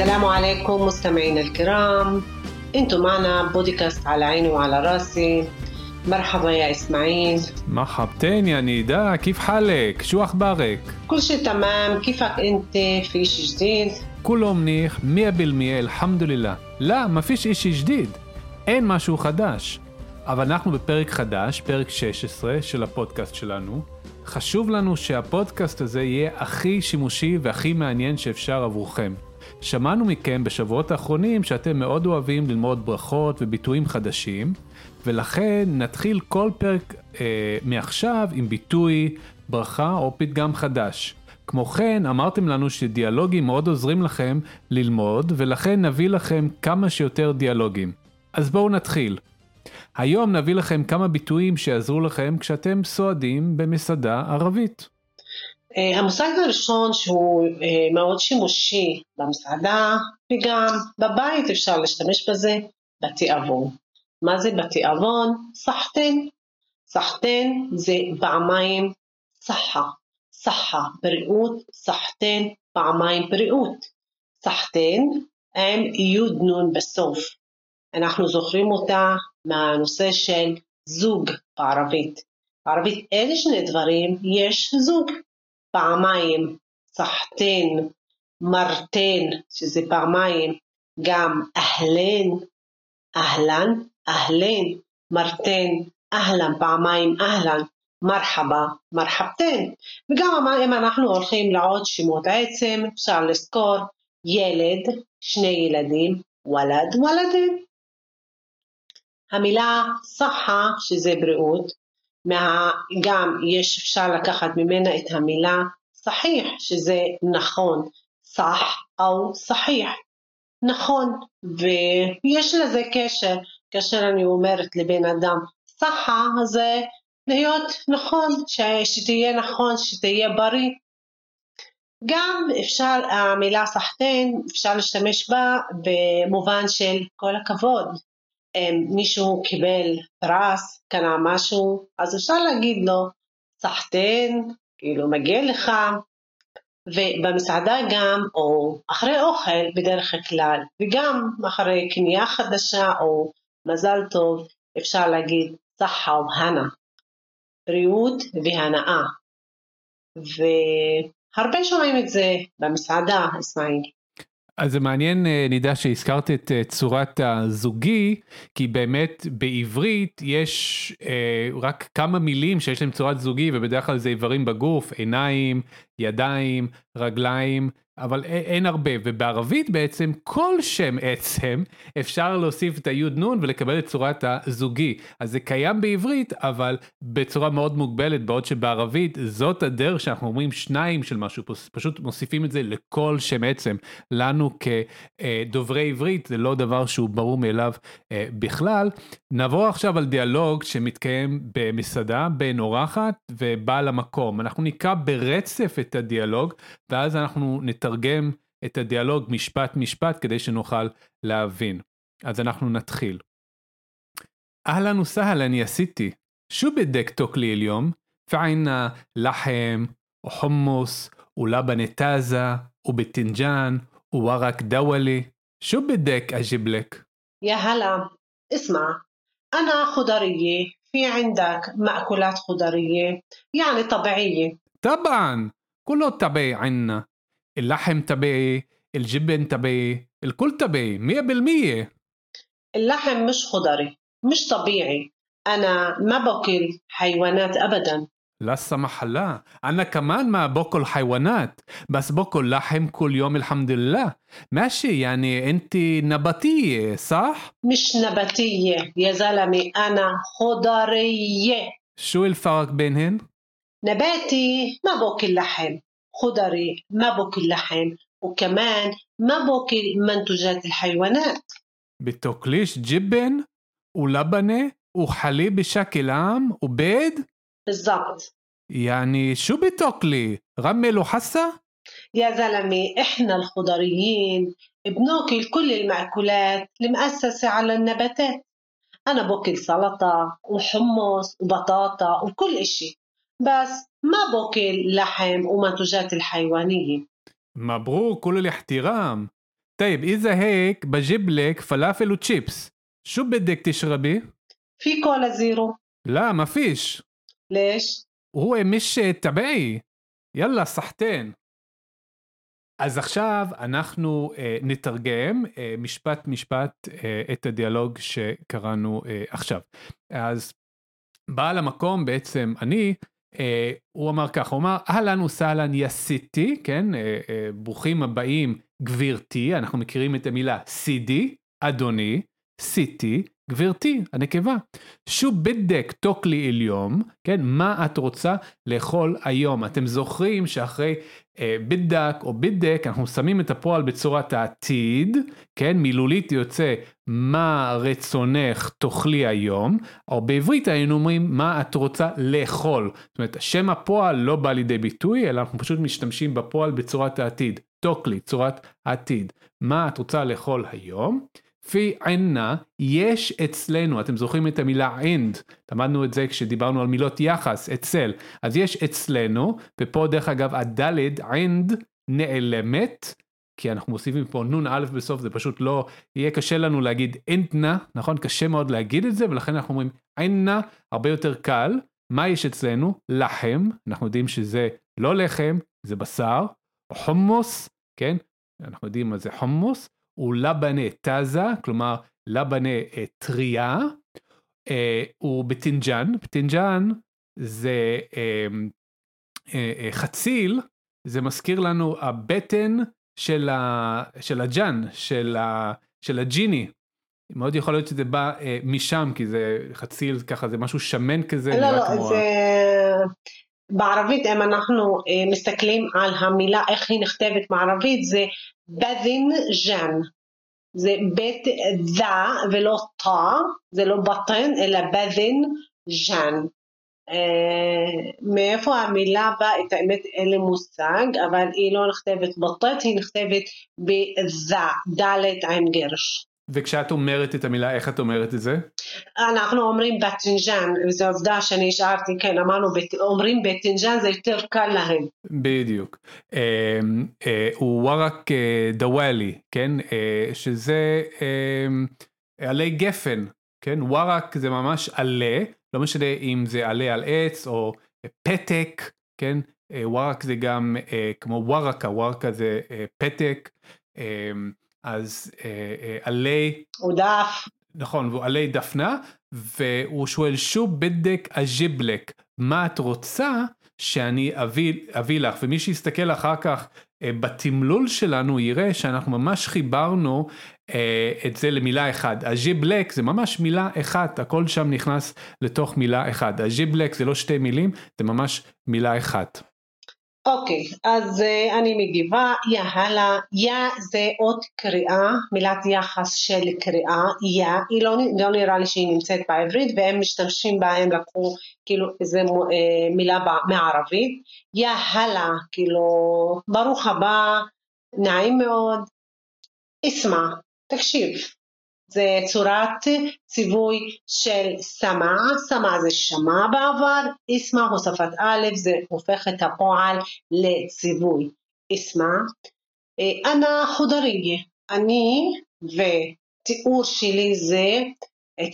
السلام عليكم مستمعينا الكرام انتم معنا بودكاست على عيني وعلى راسي مرحبا يا اسماعيل مرحبتين يا نيدا كيف حالك شو اخبارك كل شيء تمام كيفك انت في شيء جديد كله منيح 100% الحمد لله لا ما فيش אישי جديد אין משהו חדש אבל אנחנו בפרק חדש, פרק 16 של הפודקאסט שלנו. חשוב לנו שהפודקאסט הזה יהיה הכי שימושי והכי מעניין שאפשר עבורכם. שמענו מכם בשבועות האחרונים שאתם מאוד אוהבים ללמוד ברכות וביטויים חדשים, ולכן נתחיל כל פרק אה, מעכשיו עם ביטוי, ברכה או פתגם חדש. כמו כן, אמרתם לנו שדיאלוגים מאוד עוזרים לכם ללמוד, ולכן נביא לכם כמה שיותר דיאלוגים. אז בואו נתחיל. היום נביא לכם כמה ביטויים שיעזרו לכם כשאתם סועדים במסעדה ערבית. אה, המושג הראשון שהוא אה, מאוד שימושי במסעדה וגם בבית אפשר להשתמש בזה, בתיאבון. מה זה בתיאבון? סחטן. סחטן זה פעמיים סחה. סחה, בריאות, סחטן, פעמיים בריאות. סחטן עם יוד נון בסוף. אנחנו זוכרים אותה מהנושא של זוג בערבית. בערבית אלה שני דברים יש זוג. פעמיים, סחטן, מרטן, שזה פעמיים, גם אהלן, אהלן, אהלן, מרטן, אהלן, פעמיים אהלן, מרחבה, מרחבתן. וגם אם אנחנו הולכים לעוד שמות עצם, אפשר לזכור ילד, שני ילדים, וולד, וולדן. המילה סחה, שזה בריאות, מה, גם יש אפשר לקחת ממנה את המילה סחיח, שזה נכון, סח או סחיח, נכון, ויש לזה קשר, כאשר אני אומרת לבן אדם סחה, זה להיות נכון, שתהיה נכון, שתהיה בריא. גם אפשר, המילה סחטן, אפשר להשתמש בה במובן של כל הכבוד, מישהו קיבל פרס, קנה משהו, אז אפשר להגיד לו, סחטן, כאילו מגיע לך, ובמסעדה גם, או אחרי אוכל בדרך כלל, וגם אחרי קנייה חדשה או מזל טוב, אפשר להגיד סחה והנה, בריאות והנאה. והרבה שומעים את זה במסעדה, אסמאעיל. אז זה מעניין אה, נידה שהזכרת את אה, צורת הזוגי, כי באמת בעברית יש אה, רק כמה מילים שיש להם צורת זוגי ובדרך כלל זה איברים בגוף, עיניים, ידיים, רגליים, אבל אין הרבה, ובערבית בעצם כל שם עצם אפשר להוסיף את היוד נון ולקבל את צורת הזוגי. אז זה קיים בעברית, אבל בצורה מאוד מוגבלת, בעוד שבערבית זאת הדרך שאנחנו אומרים שניים של משהו, פשוט מוסיפים את זה לכל שם עצם. לנו כדוברי עברית זה לא דבר שהוא ברור מאליו אה, בכלל. נעבור עכשיו על דיאלוג שמתקיים במסעדה בין אורחת ובעל המקום. אנחנו נקרא ברצף את הדיאלוג, ואז אנחנו. לתרגם את הדיאלוג משפט משפט כדי שנוכל להבין. אז אנחנו נתחיל. אהלן וסהלן יא סיטי, שו בדק תוק לי אליום? פעינה לחם, וחומוס, ולבנה טאזה, ובטינג'אן, وورق دولي شو بدك أجيب لك؟ يا هلا اسمع أنا خضرية في عندك مأكولات خضرية يعني طبيعية طبعا كله طبيعي عنا اللحم تبعي الجبن تبعي الكل تبعي مية بالمية. اللحم مش خضري مش طبيعي. أنا ما باكل حيوانات أبدا. لا سمح الله أنا كمان ما باكل حيوانات بس باكل لحم كل يوم الحمد لله. ماشي يعني أنت نباتية صح؟ مش نباتية يا زلمة أنا خضرية. شو الفرق بينهن؟ نباتي ما باكل لحم. خضري ما باكل لحم وكمان ما باكل منتجات الحيوانات بتاكليش جبن ولبنة وحليب بشكل عام وبيض؟ بالضبط يعني شو بتاكلي؟ غمل وحسة؟ يا زلمة إحنا الخضريين بناكل كل المأكولات المؤسسة على النباتات أنا باكل سلطة وحمص وبطاطا وكل إشي بس ما باكل لحم ومنتوجات الحيوانية مبروك كل الاحترام طيب إذا هيك بجيب لك فلافل وتشيبس شو بدك تشربي؟ في كولا زيرو لا ما فيش ليش؟ وهو مش תבעי. יאללה, סחטיין. אז עכשיו אנחנו אה, נתרגם אה, משפט משפט אה, את הדיאלוג שקראנו אה, עכשיו. אז בעל המקום בעצם אני, אה, הוא אמר ככה, הוא אמר אהלן וסהלן יסיתי, כן, אה, אה, ברוכים הבאים גבירתי, אנחנו מכירים את המילה סידי, אדוני, סיטי, גברתי, הנקבה. שו בדק תוקלי אליום, כן, מה את רוצה לאכול היום? אתם זוכרים שאחרי אה, בדק או בדק, אנחנו שמים את הפועל בצורת העתיד, כן, מילולית יוצא מה רצונך תאכלי היום, או בעברית היינו אומרים מה את רוצה לאכול. זאת אומרת, שם הפועל לא בא לידי ביטוי, אלא אנחנו פשוט משתמשים בפועל בצורת העתיד. תוקלי, צורת העתיד. מה את רוצה לאכול היום? פי ענה יש אצלנו, אתם זוכרים את המילה עינד, למדנו את זה כשדיברנו על מילות יחס, אצל, אז יש אצלנו, ופה דרך אגב הדלת עינד נעלמת, כי אנחנו מוסיפים פה נון א' בסוף, זה פשוט לא, יהיה קשה לנו להגיד אינטנה, נכון? קשה מאוד להגיד את זה, ולכן אנחנו אומרים עיננה, הרבה יותר קל. מה יש אצלנו? לחם, אנחנו יודעים שזה לא לחם, זה בשר, חומוס, כן? אנחנו יודעים מה זה חומוס. הוא לבנה טאזה, כלומר לבנה טריה, אה, הוא בטינג'אן, בטינג'אן זה אה, אה, אה, חציל, זה מזכיר לנו הבטן של, ה, של הג'אן, של, ה, של הג'יני. מאוד יכול להיות שזה בא אה, משם, כי זה חציל ככה, זה משהו שמן כזה. לא, לא, כמו... זה... בערבית, אם אנחנו אה, מסתכלים על המילה, איך היא נכתבת בערבית, זה بادنجان. זה בית דה ולא תא, זה לא בטן, אלא بادنجان. אה, מאיפה המילה באה, את האמת אין לי מושג, אבל היא לא נכתבת בטט, היא נכתבת בזה, דלת עם גרש. וכשאת אומרת את המילה, איך את אומרת את זה? אנחנו אומרים بتنجان, וזו עובדה שאני השארתי, כן, אמרנו, אומרים بتنجان זה יותר קל להם. בדיוק. הוא ورق אה, دوالي, כן, אה, שזה עלי גפן, כן, ווארק זה ממש עלה, לא משנה אם זה עלה על עץ או פתק, כן, אה, ווארק זה גם כמו ווארקה, ווארקה זה פתק. אז אה, אה, עלי... הוא דף. נכון, והוא עלי דפנה, והוא שואל שוב בדק אג'יבלק, מה את רוצה שאני אביא, אביא לך? ומי שיסתכל אחר כך אה, בתמלול שלנו יראה שאנחנו ממש חיברנו את זה למילה אחת. أجيبلك זה ממש מילה אחת, הכל שם נכנס לתוך מילה אחת. أجيبلك זה לא שתי מילים, זה ממש מילה אחת. אוקיי, אז אה, אני מגיבה, يا هلا, يا זה אות קריאה, מילת יחס של קריאה, يا, היא לא, לא נראה לי שהיא נמצאת בעברית והם משתמשים בה, הם לקחו כאילו איזה אה, מילה מערבית, يا هلا, כאילו ברוך הבא, נעים מאוד, אסמע, תקשיב, זה צורת ציווי של סמע, סמע זה שמע בעבר, אסמע הוספת א', זה הופך את הפועל לציווי. אסמע, אנא חודריה, אני ותיאור שלי זה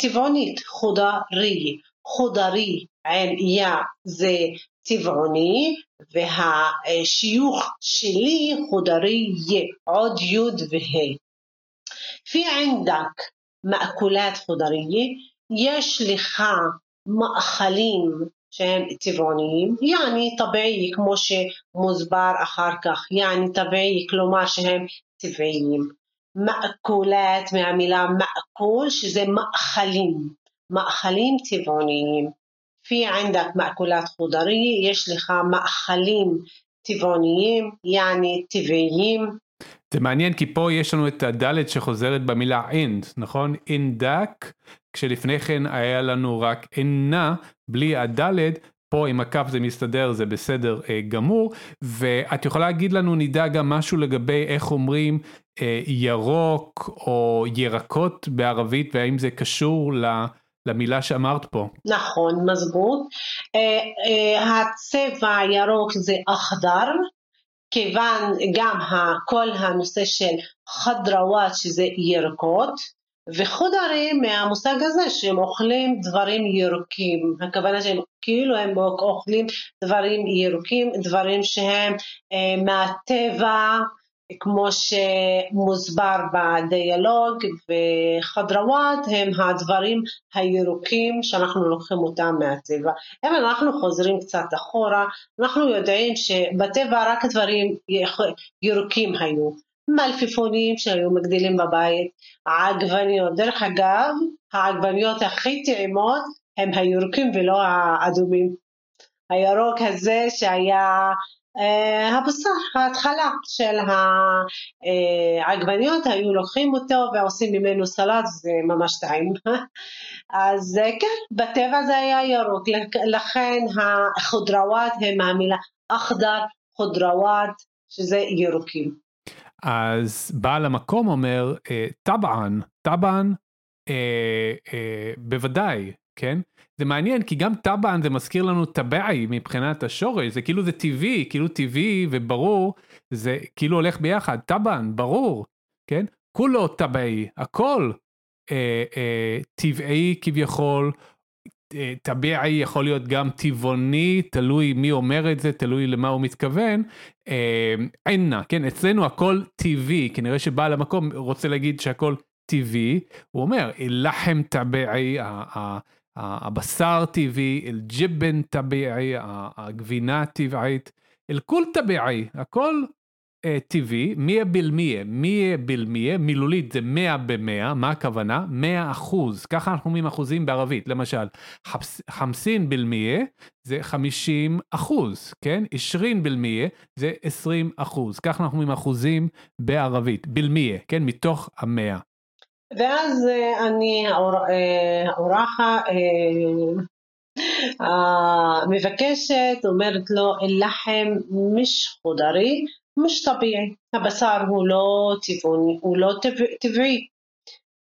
טבעונית, חודרי, חודרי עם יא זה טבעוני, והשיוך שלי חודרי עוד י' וה'. في عندك مأكولات خضرية יש לך מאכלים שהם טבעוניים, יעני טבעי כמו שמוסבר אחר כך, יעני טבעי כלומר שהם טבעיים. מאכולת מהמילה מאכול שזה מאכלים, מאכלים טבעוניים. في عندك مأكولات خضرية יש לך מאכלים טבעוניים, יעני טבעיים. זה מעניין כי פה יש לנו את הדלת שחוזרת במילה end, נכון? אינדק, כשלפני כן היה לנו רק אינה, בלי הדלת, פה עם הכף זה מסתדר, זה בסדר אה, גמור, ואת יכולה להגיד לנו, נדע גם משהו לגבי איך אומרים אה, ירוק או ירקות בערבית, והאם זה קשור ל... למילה שאמרת פה. נכון, מזבוט. אה, אה, הצבע הירוק זה אחדר, כיוון גם כל הנושא של חדרוואט שזה ירקות, וחודרים מהמושג הזה שהם אוכלים דברים ירוקים, הכוונה שהם כאילו הם אוכלים דברים ירוקים, דברים שהם אה, מהטבע, כמו שמוסבר בדיאלוג, וחדרוואט הם הדברים הירוקים שאנחנו לוקחים אותם מהטבע. אם אנחנו חוזרים קצת אחורה, אנחנו יודעים שבטבע רק דברים ירוקים היו. מלפפונים שהיו מגדילים בבית, העגבניות. דרך אגב, העגבניות הכי טעימות הם הירוקים ולא האדומים. הירוק הזה שהיה הבשר, ההתחלה של העגבניות, היו לוקחים אותו ועושים ממנו סלט, זה ממש טעים. אז אה, כן, בטבע זה היה ירוק, לכן החודרוואט הם מהמילה אחדר, חודרוואט, שזה ירוקים. אז בעל המקום אומר, אה, טבען, טבען, אה, אה, בוודאי, כן? זה מעניין כי גם טבען זה מזכיר לנו טבעי מבחינת השורש, זה כאילו זה טבעי, כאילו טבעי וברור, זה כאילו הולך ביחד, טבען, ברור, כן? כולו טבעי, הכל אה, אה, טבעי כביכול, אה, טבעי יכול להיות גם טבעוני, תלוי מי אומר את זה, תלוי למה הוא מתכוון. עינה, כן, אצלנו הכל טבעי, כנראה שבעל המקום רוצה להגיד שהכל טבעי, הוא אומר, לחם טבעי, הבשר טבעי, אל-ג'בן טבעי, הגבינה טבעית, אל-כול טבעי, הכל אה, טבעי, מיה בלמיה, מיה בלמיה, מילולית זה מאה במאה, מה הכוונה? מאה אחוז, ככה אנחנו אומרים אחוזים בערבית, למשל, חמסין בלמיה זה חמישים אחוז, כן? עשרין בלמיה זה עשרים אחוז, ככה אנחנו אומרים אחוזים בערבית, בלמיה, כן? מתוך המאה. ואז אה, אני, אה, האורחת, המבקשת אומרת לו, אל-לחם מש חודרי, مش طبيعي הבשר הוא לא טבעוני, הוא לא טבעי.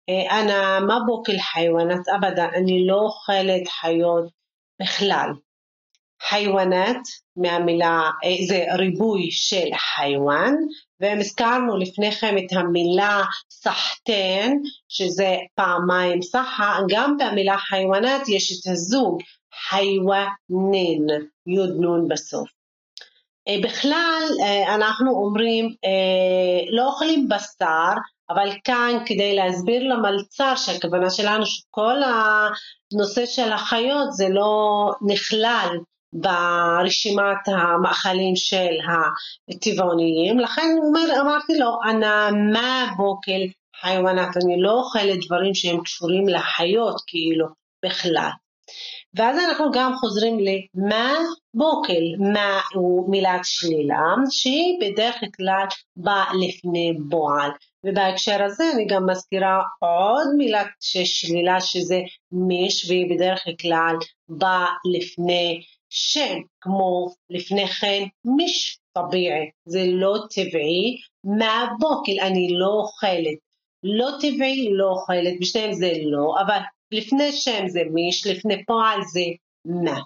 أنا ما باكل حيوانات أبدا אני לא אוכלת חיות בכלל. חיוונאת מהמילה, זה ריבוי של חיוון, והזכרנו לפני כן את המילה סחטן, שזה פעמיים סחה, גם במילה חיוונאת יש את הזוג חיוונין, יוד נון בסוף. אה, בכלל אה, אנחנו אומרים אה, לא אוכלים בשר, אבל כאן כדי להסביר למלצר שהכוונה שלנו שכל הנושא של החיות זה לא נכלל ברשימת המאכלים של הטבעוניים, לכן אומר, אמרתי לו, אנא מה בוקל חיוונאת, אני לא אוכלת דברים שהם קשורים לחיות כאילו בכלל. ואז אנחנו גם חוזרים למה בוקל, מה הוא מילת שלילה, שהיא בדרך כלל באה לפני בועל. ובהקשר הזה אני גם מזכירה עוד מילת שלילה שזה מיש, והיא בדרך כלל באה לפני שם, כמו לפני כן מיש טביעי, זה לא טבעי, מהבוקל אני לא אוכלת. לא טבעי, לא אוכלת, בשניהם זה לא, אבל לפני שם זה מיש, לפני פועל זה מה.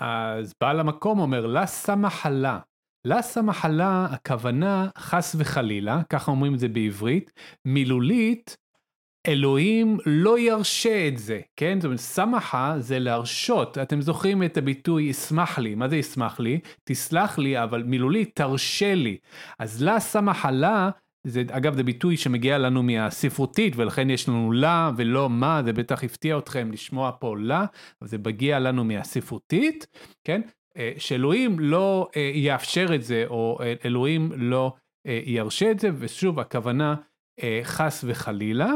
אז בעל המקום אומר, לה סמחלה. לה סמחלה, הכוונה חס וחלילה, ככה אומרים את זה בעברית, מילולית, אלוהים לא ירשה את זה, כן? זאת אומרת, סמחה זה להרשות. אתם זוכרים את הביטוי ישמח לי, מה זה ישמח לי? תסלח לי, אבל מילולית תרשה לי. אז לה סמחלה זה אגב זה ביטוי שמגיע לנו מהספרותית ולכן יש לנו לה ולא מה זה בטח הפתיע אתכם לשמוע פה לה אבל זה מגיע לנו מהספרותית כן אה, שאלוהים לא אה, יאפשר את זה או אה, אלוהים לא ירשה את זה ושוב הכוונה חס וחלילה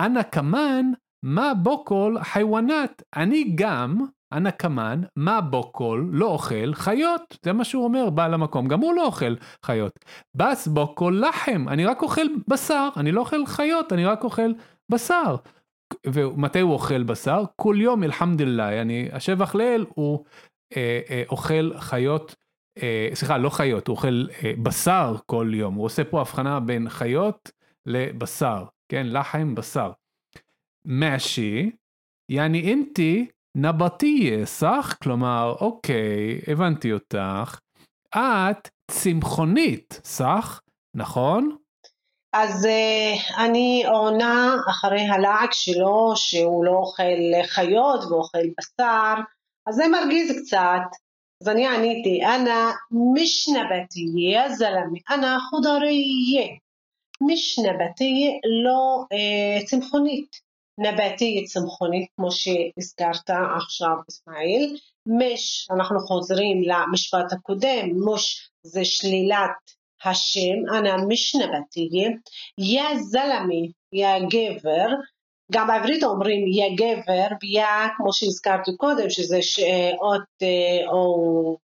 אנא כמן מה בוקול חיוונת אני גם אנא קמן, מה בוקול לא אוכל חיות. זה מה שהוא אומר, בעל המקום, גם הוא לא אוכל חיות. בס בוקול לחם, אני רק אוכל בשר, אני לא אוכל חיות, אני רק אוכל בשר. ומתי הוא אוכל בשר? כל יום, אלחמדוללה, אני, השבח לאל, הוא אה, אה, אוכל חיות, אה, סליחה, לא חיות, הוא אוכל אה, בשר כל יום. הוא עושה פה הבחנה בין חיות לבשר, כן? לחם, בשר. מאשי, יעני אינתי נבטיה, סך? כלומר, אוקיי, הבנתי אותך. את צמחונית, סך? נכון? אז uh, אני עונה אחרי הלעג שלו שהוא לא אוכל חיות ואוכל בשר, אז זה מרגיז קצת. אז אני עניתי, אנא מש נבטיה זלמי, אנא חודריה. מש נבטיה לא uh, צמחונית. נבטיה צמחונית כמו שהזכרת עכשיו אסמאעיל. מש, אנחנו חוזרים למשפט הקודם, מוש זה שלילת השם, אנא משנבתיה, יא זלמי, יא גבר, גם בעברית אומרים יא גבר, יא כמו שהזכרתי קודם, שזה אות אה, או אה,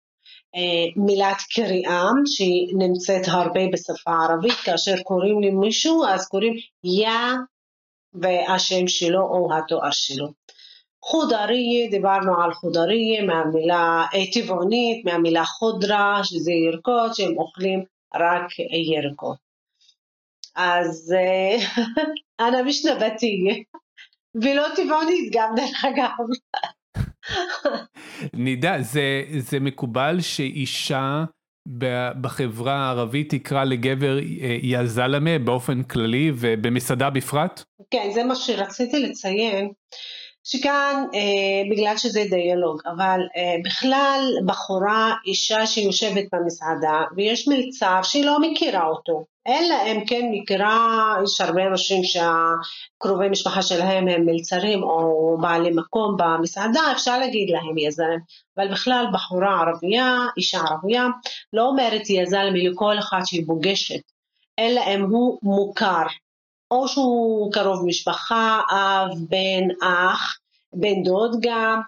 מילת קריאה שהיא נמצאת הרבה בשפה הערבית, כאשר קוראים למישהו אז קוראים יא והשם שלו או התואר שלו. חודריה, דיברנו על חודריה מהמילה טבעונית, מהמילה חודרה, שזה ירקות שהם אוכלים רק ירקות. אז אנא משנבתיה, ולא טבעונית גם דרך אגב. נידה, זה, זה מקובל שאישה בחברה הערבית תקרא לגבר אה, יא זלמה באופן כללי ובמסעדה בפרט? כן, זה מה שרציתי לציין. שכאן אה, בגלל שזה דיאלוג, אבל אה, בכלל בחורה, אישה שיושבת במסעדה ויש מלצר שהיא לא מכירה אותו, אלא אם כן מכירה, יש הרבה אנשים שהקרובי משפחה שלהם הם מלצרים או בעלי מקום במסעדה, אפשר להגיד להם יזלם, אבל בכלל בחורה ערבייה, אישה ערבייה, לא אומרת יזלם לכל אחד שהיא פוגשת, אלא אם הוא מוכר או שהוא קרוב משפחה, אב, בן, אח, בן דוד גם,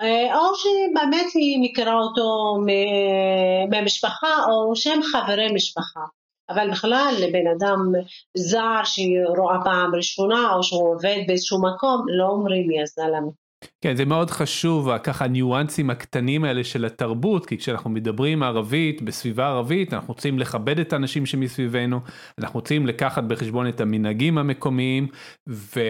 אה, או שבאמת היא מכירה אותו מהמשפחה או שהם חברי משפחה. אבל בכלל לבן אדם זר שהיא רואה פעם ראשונה או שהוא עובד באיזשהו מקום לא אומרים יא זלמה. כן, זה מאוד חשוב, ככה הניואנסים הקטנים האלה של התרבות, כי כשאנחנו מדברים ערבית, בסביבה ערבית, אנחנו רוצים לכבד את האנשים שמסביבנו, אנחנו רוצים לקחת בחשבון את המנהגים המקומיים, ו,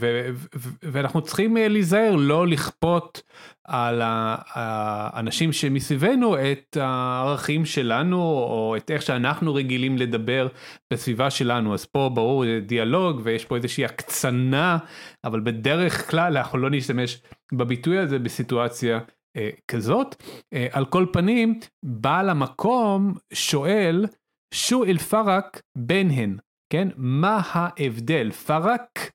ו, ו, ואנחנו צריכים אה, להיזהר, לא לכפות על האנשים שמסביבנו את הערכים שלנו, או את איך שאנחנו רגילים לדבר בסביבה שלנו. אז פה ברור דיאלוג, ויש פה איזושהי הקצנה, אבל בדרך כלל אנחנו לא נשתמש בביטוי הזה בסיטואציה אה, כזאת. אה, על כל פנים, בעל המקום שואל, שו אל פרק ביניהן, כן? מה ההבדל? פרק,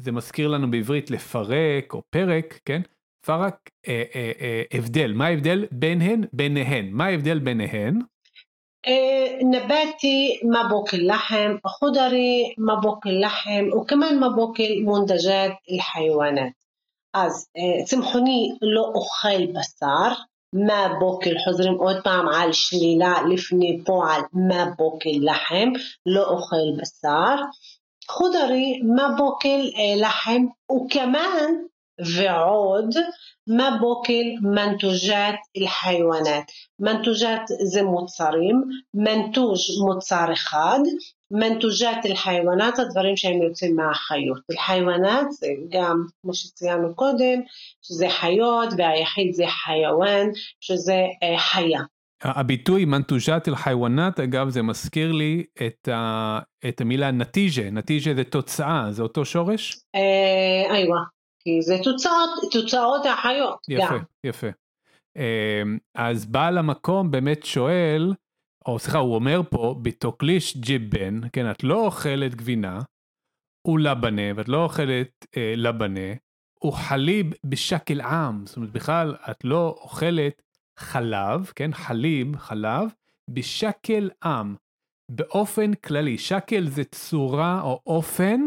זה מזכיר לנו בעברית לפרק או פרק, כן? פרק אה, אה, אה, הבדל, מה ההבדל ביניהן? ביניהן, מה ההבדל ביניהן? نباتي ما باكل لحم خضري ما باكل لحم وكمان ما باكل منتجات الحيوانات אז צמחוני לא אוכל בשר, מה בוקל, חוזרים עוד פעם על שלילה לפני פועל, מה בוקל לחם, לא אוכל בשר. חודרי, מה בוקל לחם, וכמן ועוד מה בוקל מנתוג'ת אל-חיואנת. מנתוג'ת זה מוצרים, מנתוג מוצר אחד, מנתוג'ת אל-חיואנת הדברים שהם יוצאים מהחיות. אל-חיואנת זה גם, כמו שציינו קודם, שזה חיות והיחיד זה חיואן, שזה אה, חיה. הביטוי מנתוג'ת אל חיואנת אגב זה מזכיר לי את, ה, את המילה נטיג'ה, נטיג'ה זה תוצאה, זה אותו שורש? אה, איווה. כי זה תוצאות, תוצאות החיות יפה, גם. יפה. אמ, אז בעל המקום באמת שואל, או סליחה, הוא אומר פה, בתוקליש ג'יבן, כן, את לא אוכלת גבינה, הוא לבנה, ואת לא אוכלת אה, לבנה, הוא חליב בשקל עם, זאת אומרת, בכלל, את לא אוכלת חלב, כן, חליב, חלב, בשקל עם, באופן כללי. שקל זה צורה או אופן,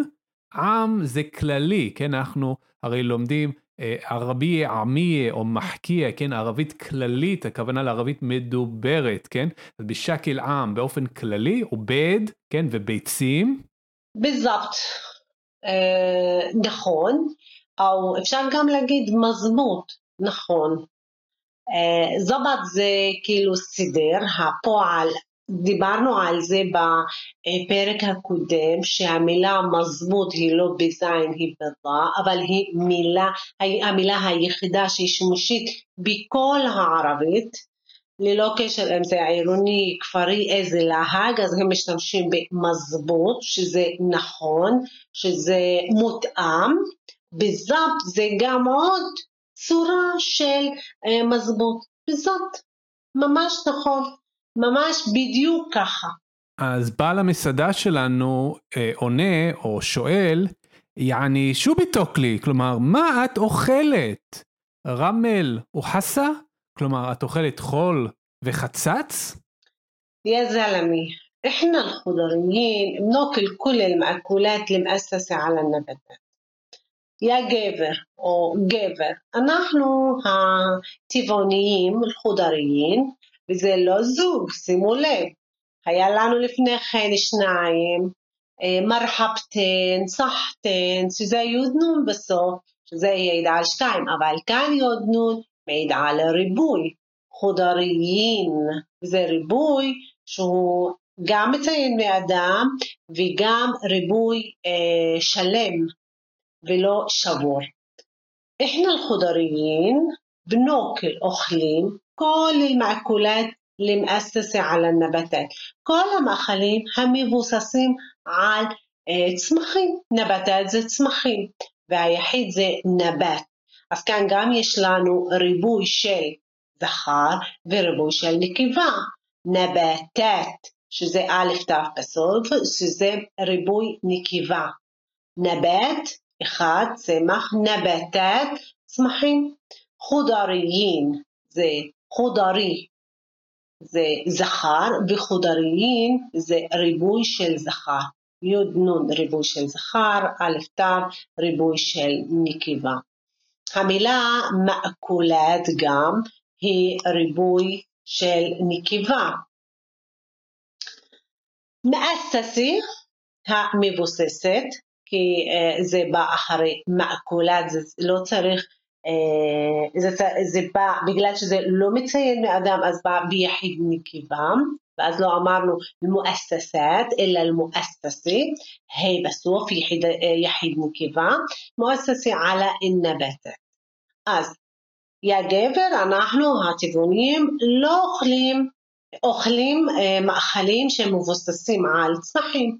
עם זה כללי, כן, אנחנו הרי לומדים אה, ערבייה, עמייה או מחקייה, כן, ערבית כללית, הכוונה לערבית מדוברת, כן, בשקל עם, באופן כללי, עובד, כן, וביצים. בזבט, אה, נכון, או אפשר גם להגיד מזמות, נכון. אה, זבת זה כאילו סידר, הפועל דיברנו על זה בפרק הקודם, שהמילה מזמוד היא לא בזין, היא בדה, אבל היא מילה, המילה היחידה שהיא שימושית בכל הערבית, ללא קשר אם זה עירוני, כפרי, איזה להג, אז הם משתמשים במזמוד, שזה נכון, שזה מותאם, בזאפ זה גם עוד צורה של מזמוד, בזאפ, ממש נכון. ממש בדיוק ככה. אז בעל המסעדה שלנו אה, עונה או שואל, יעני שו ביטוקלי, כלומר, מה את אוכלת? רמל וחסה? כלומר, את אוכלת חול וחצץ? يا زلمي احنا الخضريين بناكل كل المأكولات المؤسسة على النباتات يا جابر או גבר, אנחנו הטבעוניים, الخضريين, וזה לא זוג, שימו לב. היה לנו לפני כן שניים, אה, מרחבתן, סחתן, שזה יוד נון בסוף, שזה יעיד על שתיים, אבל כאן יוד נון מעיד על ריבוי. חודריין, זה ריבוי שהוא גם מציין מאדם וגם ריבוי אה, שלם ולא שבור. إحنا الخضريين بناكل أخلين كل المأكولات المؤسسة على النباتات כל המאכלים המבוססים על צמחים, נבטת זה צמחים והיחיד זה נבט. אז כאן גם יש לנו ריבוי של זכר וריבוי של נקבה. נבטת, שזה א' ת' בסוף, שזה ריבוי נקבה. נבט, אחד, צמח, נבטת, צמחים. חודריים זה חודרי זה זכר וחודריים זה ריבוי של זכר. י' נ' ריבוי של זכר, א' ת' ריבוי של נקבה. המילה מאקולת גם היא ריבוי של נקבה. מאססי המבוססת, כי זה בא אחרי מאקולת, זה לא צריך אה, זה, זה בא, בגלל שזה לא מציין מאדם, אז בא ביחיד נקבה, ואז לא אמרנו מואססת, אלא מואססי, ה' בסוף יחיד, יחיד נקבה, מואססי על הנבטת. אז יא גבר, אנחנו הטבעונים לא אוכלים, אוכלים אה, מאכלים שמבוססים על צמחים.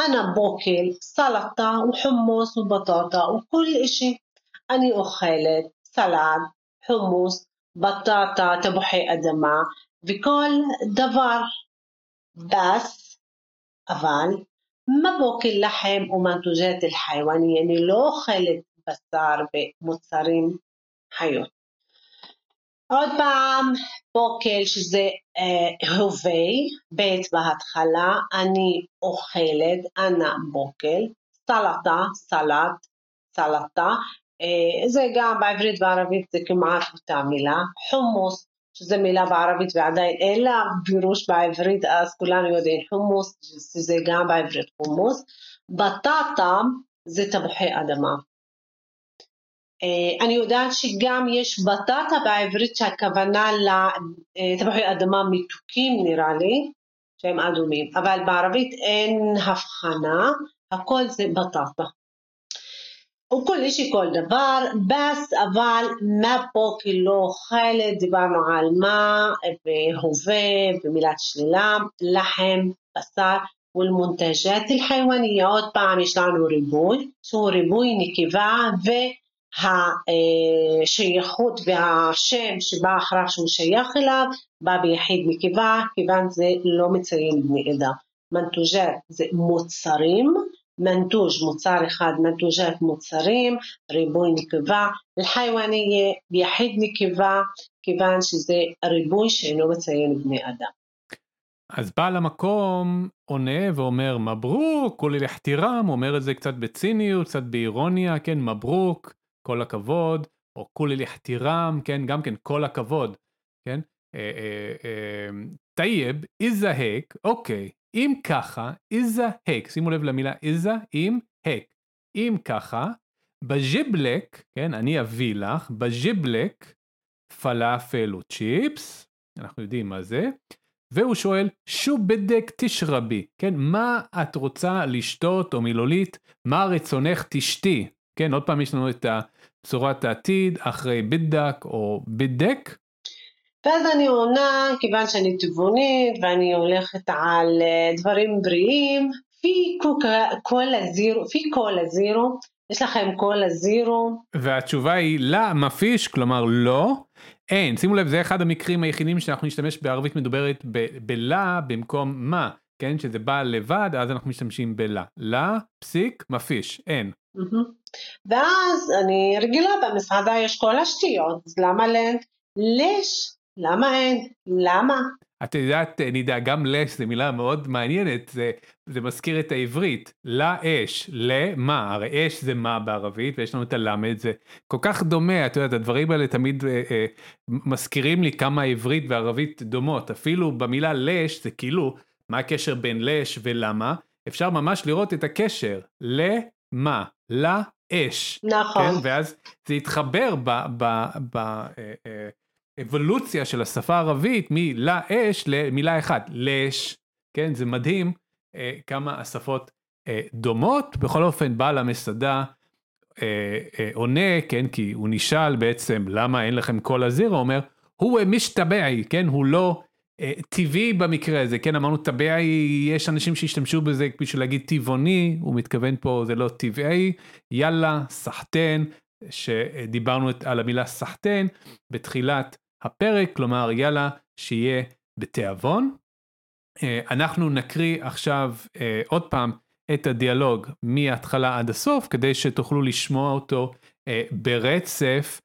أنا باكل سلطة وحمص وبطاطا وكل إشي אני אוכלת סלט, חומוס, בטטה, תפוחי אדמה וכל דבר. בס, אבל, ما باكل לחם ומנטוג'ת אל-חיואני, אני לא אוכלת בשר ומוצרים חיות. עוד פעם, בוקל שזה אה, הווה, בית בהתחלה, אני אוכלת, אנא בוקל, סלטה, סלט, סלטה, אה, זה גם בעברית וערבית זה כמעט אותה מילה, חומוס, שזה מילה בערבית ועדיין אין לה פירוש בעברית, אז כולנו יודעים חומוס, שזה גם בעברית חומוס. בטטה זה תפוחי אדמה. אה, אני יודעת שגם יש בטטה בעברית שהכוונה לתפוחי אה, אדמה מתוקים נראה לי, שהם אדומים, אבל בערבית אין הבחנה, הכל זה בטטה. وكل إشي كل דבר, بس אבל מה פה כאילו חלד, דיברנו על מה והווה ומילת שלילה, לחם, בשר والمنتجات الحيوانية עוד פעם יש לנו ריבוי, שהוא ריבוי נקבה והשייכות והשם שבא אחריו שהוא שייך אליו בא ביחיד נקבה, כיוון זה לא מציין בני עדה. מנטוג'ת זה מוצרים منتوج מוצר אחד, מנטוג'ת מוצרים, ריבוי נקבה, אל-חיואניה ביחיד נקבה, כיוון שזה ריבוי שאינו מציין בני אדם. אז בעל המקום עונה ואומר מברוק, כולי לחתירם, אומר את זה קצת בציניות, קצת באירוניה, כן, מברוק, כל הכבוד, או כולי לחתירם, כן, גם כן כל הכבוד, כן? טייב, איזהק, אוקיי, אם ככה, إذا هيك, שימו לב למילה إذا, אם, هيك. אם ככה, بجيبلك, כן, אני אביא לך, بجيبلك, פלאפל וצ'יפס, אנחנו יודעים מה זה, והוא שואל, شو بدك تشربي, כן, מה את רוצה לשתות או מילולית, מה רצונך תשתי, כן, עוד פעם יש לנו את בשורת העתיד, אחרי בדק או בדק. ואז אני עונה, כיוון שאני טבעונית ואני הולכת על אה, דברים בריאים, פי קולה זירו, פי קולה זירו, יש לכם קולה זירו? והתשובה היא לא, מפיש, כלומר לא. אין, שימו לב, זה אחד המקרים היחידים שאנחנו נשתמש בערבית מדוברת בלה במקום מה, כן? שזה בא לבד, אז אנחנו משתמשים בלה. לה, פסיק, מפיש, אין. ואז אני רגילה במסעדה יש כל השטויות, אז למה ל... לש? למה אין? למה? את יודעת, נידה, גם לש זה מילה מאוד מעניינת, זה, זה מזכיר את העברית, לאש, למה, הרי אש זה מה בערבית, ויש לנו את הלמד, זה כל כך דומה, את יודעת, הדברים האלה תמיד אה, אה, מזכירים לי כמה עברית וערבית דומות, אפילו במילה לש זה כאילו, מה הקשר בין לש ולמה, אפשר ממש לראות את הקשר, למה, לאש. נכון. כן? ואז זה יתחבר ב... ב, ב אה, אה, אבולוציה של השפה הערבית מלה אש למילה אחת, לש, כן, זה מדהים אה, כמה השפות אה, דומות, בכל אופן בעל המסעדה אה, אה, עונה, כן, כי הוא נשאל בעצם למה אין לכם קול הזיר, הוא אומר, הוא משתבעי, כן, הוא לא אה, טבעי במקרה הזה, כן, אמרנו טבעי, יש אנשים שהשתמשו בזה בשביל להגיד טבעוני, הוא מתכוון פה זה לא טבעי, יאללה, סחטן, שדיברנו על המילה סחטן בתחילת הפרק, כלומר יאללה שיהיה בתיאבון. אה, אנחנו נקריא עכשיו אה, עוד פעם את הדיאלוג מההתחלה עד הסוף כדי שתוכלו לשמוע אותו אה, ברצף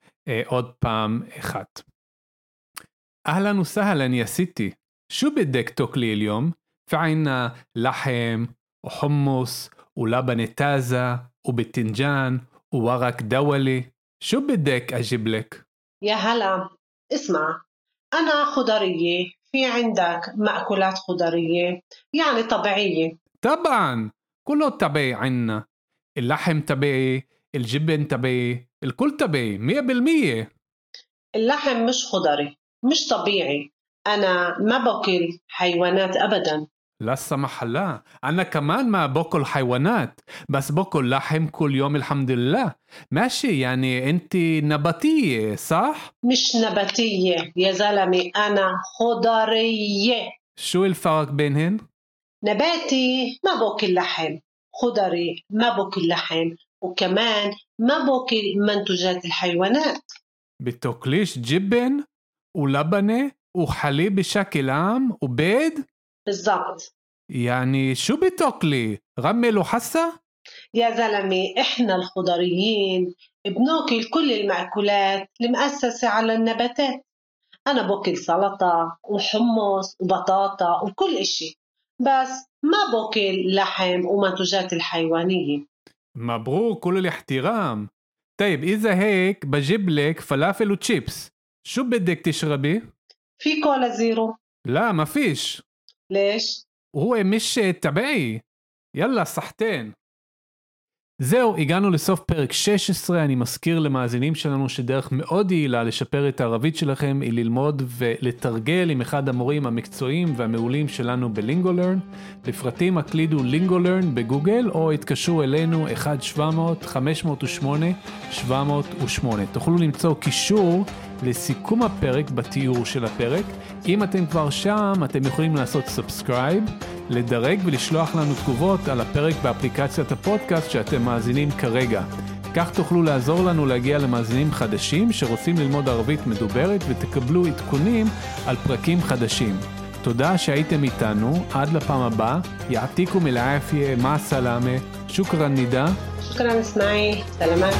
עוד פעם אחת. אהלן וסהלן יא סיטי, שו בדק תוקלי אליום? فعنا לחם, وحمص ولبن تازة وبتنجان وورق دولي شو بدك أجيب لك؟ يا هلا اسمع أنا خضرية في عندك مأكولات خضرية يعني طبيعية. طبعا كله طبيعي عنا. اللحم طبيعي الجبن طبيعي الكل طبيعي مية بالمية. اللحم مش خضري مش طبيعي. أنا ما بأكل حيوانات أبدا. لا سمح الله أنا كمان ما باكل حيوانات بس باكل لحم كل يوم الحمد لله ماشي يعني أنت نباتية صح؟ مش نباتية يا زلمة أنا خضرية شو الفرق بينهن؟ نباتي ما باكل لحم خضري ما باكل لحم وكمان ما باكل منتجات الحيوانات بتاكليش جبن ولبنة وحليب بشكل عام وبيض؟ بالضبط. يعني شو بتاكلي؟ رمل وحسة؟ يا زلمة إحنا الخضريين بناكل كل المأكولات المؤسسة على النباتات. أنا باكل سلطة وحمص وبطاطا وكل إشي بس ما باكل لحم ومنتوجات الحيوانية. مبروك كل الاحترام. طيب إذا هيك بجيب لك فلافل وتشيبس شو بدك تشربي؟ في كولا زيرو. لا ما فيش. ليش؟ هو مش طبيعي يلا صحتين זהו, הגענו לסוף פרק 16, אני מזכיר למאזינים שלנו שדרך מאוד יעילה לשפר את הערבית שלכם היא ללמוד ולתרגל עם אחד המורים המקצועיים והמעולים שלנו בלינגולרן. לפרטים הקלידו לינגולרן בגוגל או התקשרו אלינו 1-700-508-708. תוכלו למצוא קישור לסיכום הפרק בתיאור של הפרק. אם אתם כבר שם, אתם יכולים לעשות subscribe, לדרג ולשלוח לנו תגובות על הפרק באפליקציית הפודקאסט שאתם מאזינים כרגע. כך תוכלו לעזור לנו להגיע למאזינים חדשים שרוצים ללמוד ערבית מדוברת ותקבלו עדכונים על פרקים חדשים. תודה שהייתם איתנו, עד לפעם הבאה, יעתיקו מלעפיה, מה סלאמה, שוכרן נידה. שוכרן אסמאעי, סלמת.